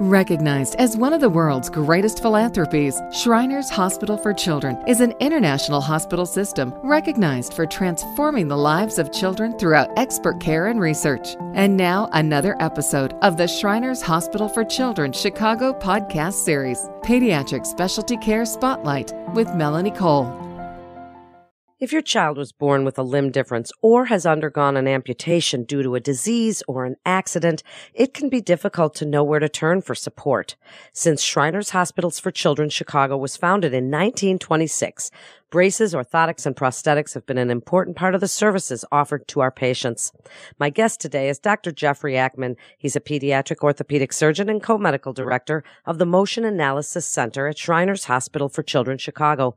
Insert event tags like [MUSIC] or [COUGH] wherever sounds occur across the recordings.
Recognized as one of the world's greatest philanthropies, Shriners Hospital for Children is an international hospital system recognized for transforming the lives of children throughout expert care and research. And now, another episode of the Shriners Hospital for Children Chicago podcast series, Pediatric Specialty Care Spotlight with Melanie Cole. If your child was born with a limb difference or has undergone an amputation due to a disease or an accident, it can be difficult to know where to turn for support. Since Shriners Hospitals for Children Chicago was founded in 1926, braces, orthotics, and prosthetics have been an important part of the services offered to our patients. My guest today is Dr. Jeffrey Ackman. He's a pediatric orthopedic surgeon and co-medical director of the Motion Analysis Center at Shriners Hospital for Children Chicago.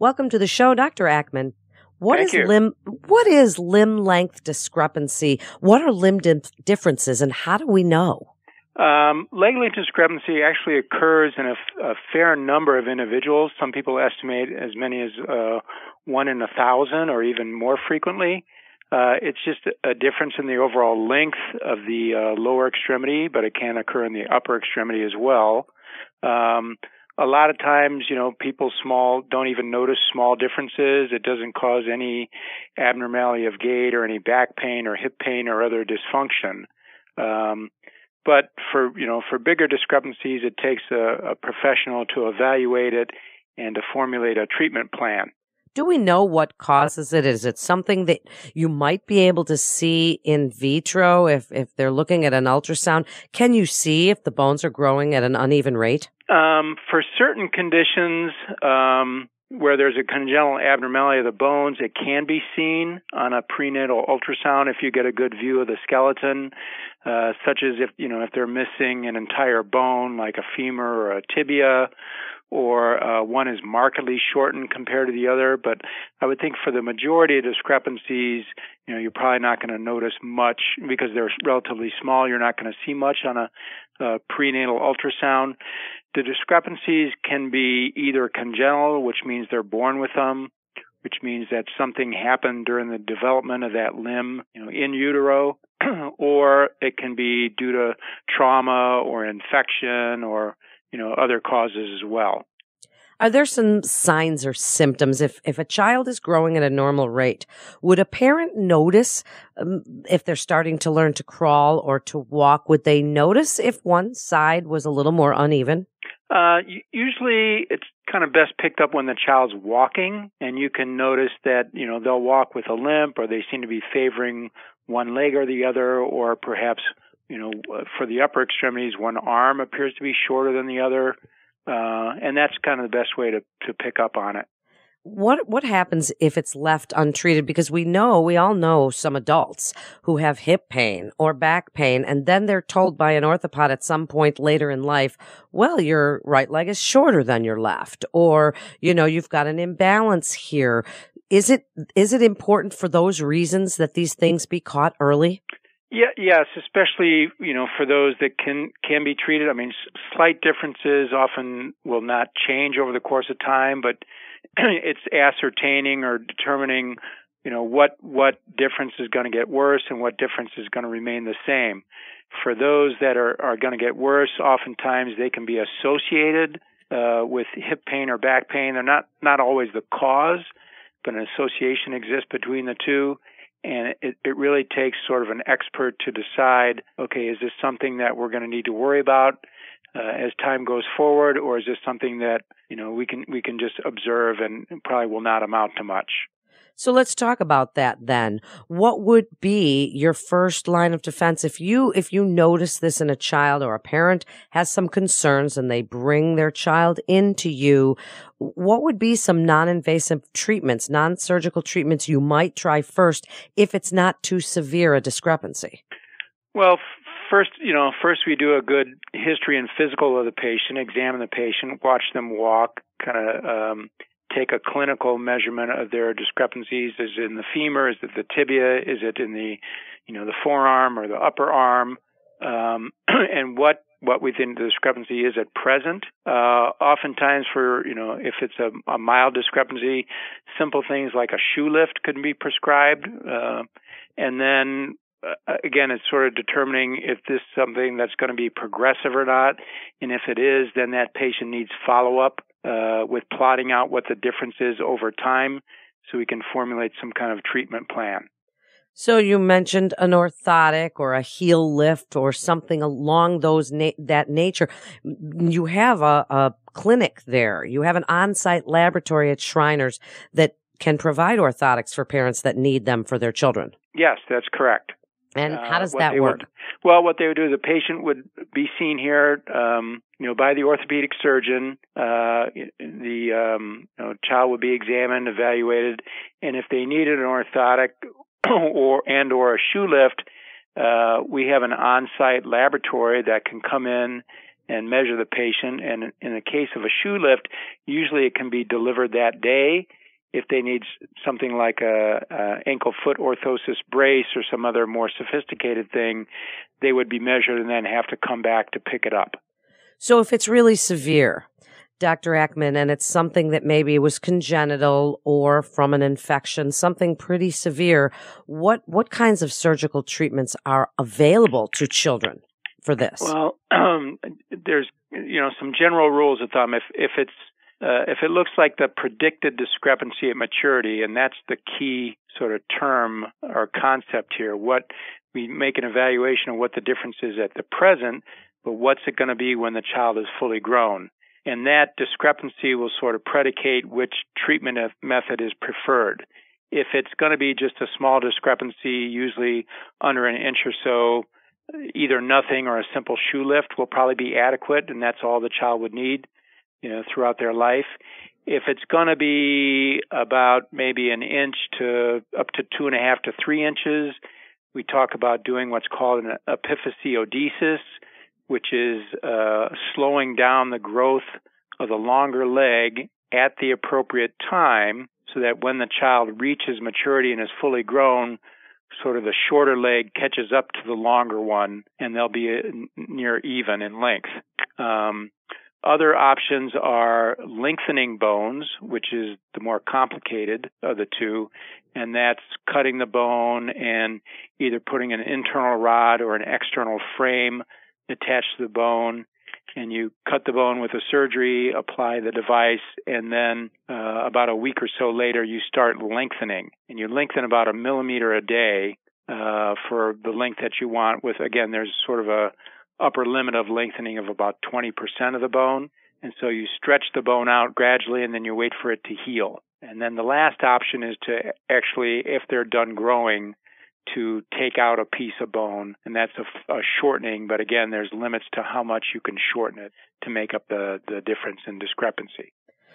Welcome to the show, Dr. Ackman. What Thank is you. limb? What is limb length discrepancy? What are limb di- differences, and how do we know? Um, leg length discrepancy actually occurs in a, f- a fair number of individuals. Some people estimate as many as uh, one in a thousand, or even more frequently. Uh, it's just a difference in the overall length of the uh, lower extremity, but it can occur in the upper extremity as well. Um, a lot of times, you know, people small don't even notice small differences. It doesn't cause any abnormality of gait or any back pain or hip pain or other dysfunction. Um, but for you know for bigger discrepancies, it takes a, a professional to evaluate it and to formulate a treatment plan. Do we know what causes it? Is it something that you might be able to see in vitro if if they're looking at an ultrasound? Can you see if the bones are growing at an uneven rate? Um, for certain conditions um, where there's a congenital abnormality of the bones, it can be seen on a prenatal ultrasound if you get a good view of the skeleton, uh, such as if you know if they're missing an entire bone like a femur or a tibia. Or uh, one is markedly shortened compared to the other, but I would think for the majority of discrepancies, you know, you're probably not going to notice much because they're relatively small. You're not going to see much on a, a prenatal ultrasound. The discrepancies can be either congenital, which means they're born with them, which means that something happened during the development of that limb, you know, in utero, [CLEARS THROAT] or it can be due to trauma or infection or, you know, other causes as well. Are there some signs or symptoms if if a child is growing at a normal rate? Would a parent notice um, if they're starting to learn to crawl or to walk? Would they notice if one side was a little more uneven? Uh, usually it's kind of best picked up when the child's walking and you can notice that, you know, they'll walk with a limp or they seem to be favoring one leg or the other or perhaps, you know, for the upper extremities, one arm appears to be shorter than the other. Uh, and that's kind of the best way to, to pick up on it. What what happens if it's left untreated? Because we know, we all know some adults who have hip pain or back pain, and then they're told by an orthopod at some point later in life, well, your right leg is shorter than your left, or, you know, you've got an imbalance here. Is it is it important for those reasons that these things be caught early? Yeah, yes, especially you know for those that can can be treated. I mean, slight differences often will not change over the course of time, but [CLEARS THROAT] it's ascertaining or determining, you know, what what difference is going to get worse and what difference is going to remain the same. For those that are are going to get worse, oftentimes they can be associated uh, with hip pain or back pain. They're not not always the cause, but an association exists between the two and it, it really takes sort of an expert to decide okay is this something that we're going to need to worry about uh, as time goes forward or is this something that you know we can we can just observe and probably will not amount to much so let's talk about that then. What would be your first line of defense if you if you notice this in a child or a parent has some concerns and they bring their child into you? What would be some non-invasive treatments, non-surgical treatments you might try first if it's not too severe a discrepancy? Well, first, you know, first we do a good history and physical of the patient, examine the patient, watch them walk, kind of um, take a clinical measurement of their discrepancies. Is it in the femur? Is it the tibia? Is it in the, you know, the forearm or the upper arm? Um, [CLEARS THROAT] and what what we think the discrepancy is at present. Uh, oftentimes, for you know, if it's a, a, mild discrepancy, simple things like a shoe lift could be prescribed. Uh, and then uh, again, it's sort of determining if this is something that's going to be progressive or not. And if it is, then that patient needs follow up uh, with plotting out what the difference is over time so we can formulate some kind of treatment plan. So you mentioned an orthotic or a heel lift or something along those na- that nature. You have a, a clinic there. You have an on-site laboratory at Shriners that can provide orthotics for parents that need them for their children. Yes, that's correct. And how does uh, that work? Would, well, what they would do, is the patient would be seen here, um, you know, by the orthopedic surgeon. Uh, the um, you know, child would be examined, evaluated, and if they needed an orthotic [CLEARS THROAT] or and or a shoe lift, uh, we have an on-site laboratory that can come in and measure the patient. And in the case of a shoe lift, usually it can be delivered that day. If they need something like a, a ankle foot orthosis brace or some other more sophisticated thing, they would be measured and then have to come back to pick it up. So if it's really severe, Dr. Ackman, and it's something that maybe was congenital or from an infection, something pretty severe. What what kinds of surgical treatments are available to children for this? Well, um, [CLEARS THROAT] there's you know some general rules of thumb. If if it's uh, if it looks like the predicted discrepancy at maturity, and that's the key sort of term or concept here, what we make an evaluation of what the difference is at the present, but what's it going to be when the child is fully grown? and that discrepancy will sort of predicate which treatment method is preferred. If it's going to be just a small discrepancy, usually under an inch or so, either nothing or a simple shoe lift will probably be adequate, and that's all the child would need, you know, throughout their life. If it's going to be about maybe an inch to up to two and a half to three inches, we talk about doing what's called an epiphysiodesis, which is uh, slowing down the growth of the longer leg at the appropriate time so that when the child reaches maturity and is fully grown, sort of the shorter leg catches up to the longer one and they'll be uh, near even in length. Um, other options are lengthening bones, which is the more complicated of the two, and that's cutting the bone and either putting an internal rod or an external frame attached to the bone and you cut the bone with a surgery, apply the device, and then uh, about a week or so later, you start lengthening. And you lengthen about a millimeter a day uh, for the length that you want. With again, there's sort of a upper limit of lengthening of about 20% of the bone. And so you stretch the bone out gradually, and then you wait for it to heal. And then the last option is to actually, if they're done growing, to take out a piece of bone, and that's a, a, shortening. But again, there's limits to how much you can shorten it to make up the, the difference in discrepancy.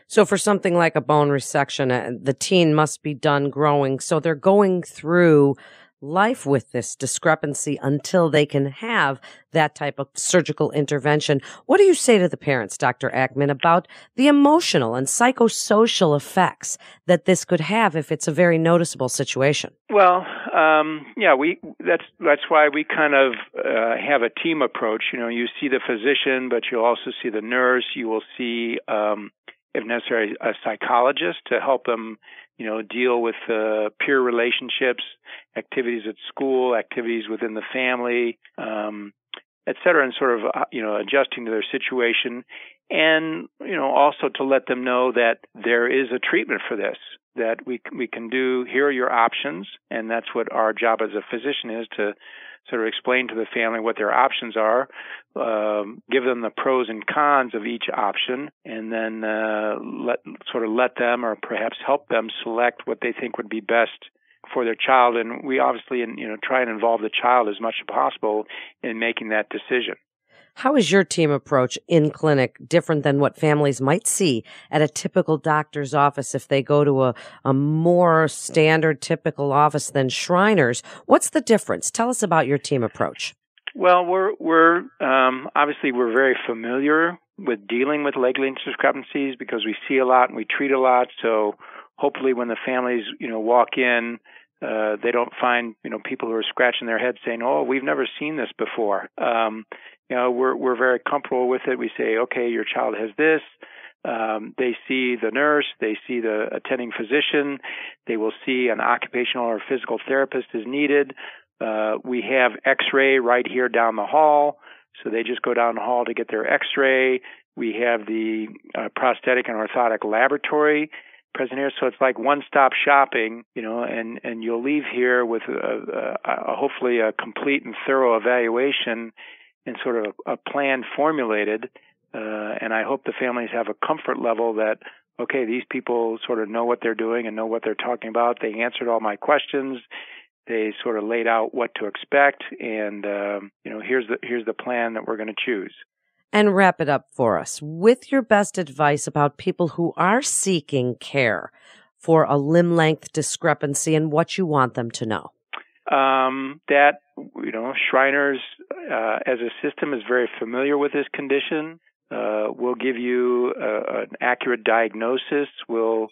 So for something like a bone resection, uh, the teen must be done growing. So they're going through life with this discrepancy until they can have that type of surgical intervention. What do you say to the parents, Dr. Ackman, about the emotional and psychosocial effects that this could have if it's a very noticeable situation? Well, um, yeah, we that's that's why we kind of uh, have a team approach. You know, you see the physician, but you'll also see the nurse. You will see, um, if necessary, a psychologist to help them you know, deal with uh, peer relationships, activities at school, activities within the family, um, et cetera, and sort of, uh, you know, adjusting to their situation. And, you know, also to let them know that there is a treatment for this, that we, we can do, here are your options. And that's what our job as a physician is to sort of explain to the family what their options are, um, give them the pros and cons of each option, and then uh, let sort of let them or perhaps help them select what they think would be best for their child. And we obviously, you know, try and involve the child as much as possible in making that decision. How is your team approach in clinic different than what families might see at a typical doctor's office if they go to a, a more standard typical office than Shriners? What's the difference? Tell us about your team approach. Well, we're we're um, obviously we're very familiar with dealing with leg length discrepancies because we see a lot and we treat a lot. So hopefully, when the families you know walk in, uh, they don't find you know people who are scratching their heads saying, "Oh, we've never seen this before." Um, you know, we're we're very comfortable with it. We say, "Okay, your child has this." Um, they see the nurse, they see the attending physician, they will see an occupational or physical therapist as needed. Uh, we have X-ray right here down the hall, so they just go down the hall to get their X-ray. We have the uh, prosthetic and orthotic laboratory present here, so it's like one-stop shopping, you know, and and you'll leave here with a, a, a hopefully a complete and thorough evaluation and sort of a plan formulated. Uh, and I hope the families have a comfort level that okay, these people sort of know what they're doing and know what they're talking about. They answered all my questions they sort of laid out what to expect, and um, you know, here's the here's the plan that we're going to choose. And wrap it up for us with your best advice about people who are seeking care for a limb length discrepancy and what you want them to know. Um, that you know, Shriners uh, as a system is very familiar with this condition. Uh, we'll give you a, an accurate diagnosis. We'll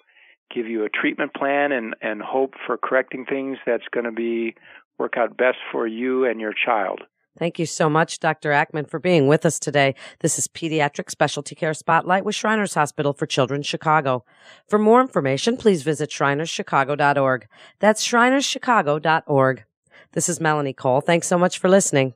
give you a treatment plan and, and hope for correcting things that's going to be work out best for you and your child. Thank you so much, Dr. Ackman, for being with us today. This is Pediatric Specialty Care Spotlight with Shriners Hospital for Children Chicago. For more information, please visit shrinerschicago.org. That's shrinerschicago.org. This is Melanie Cole. Thanks so much for listening.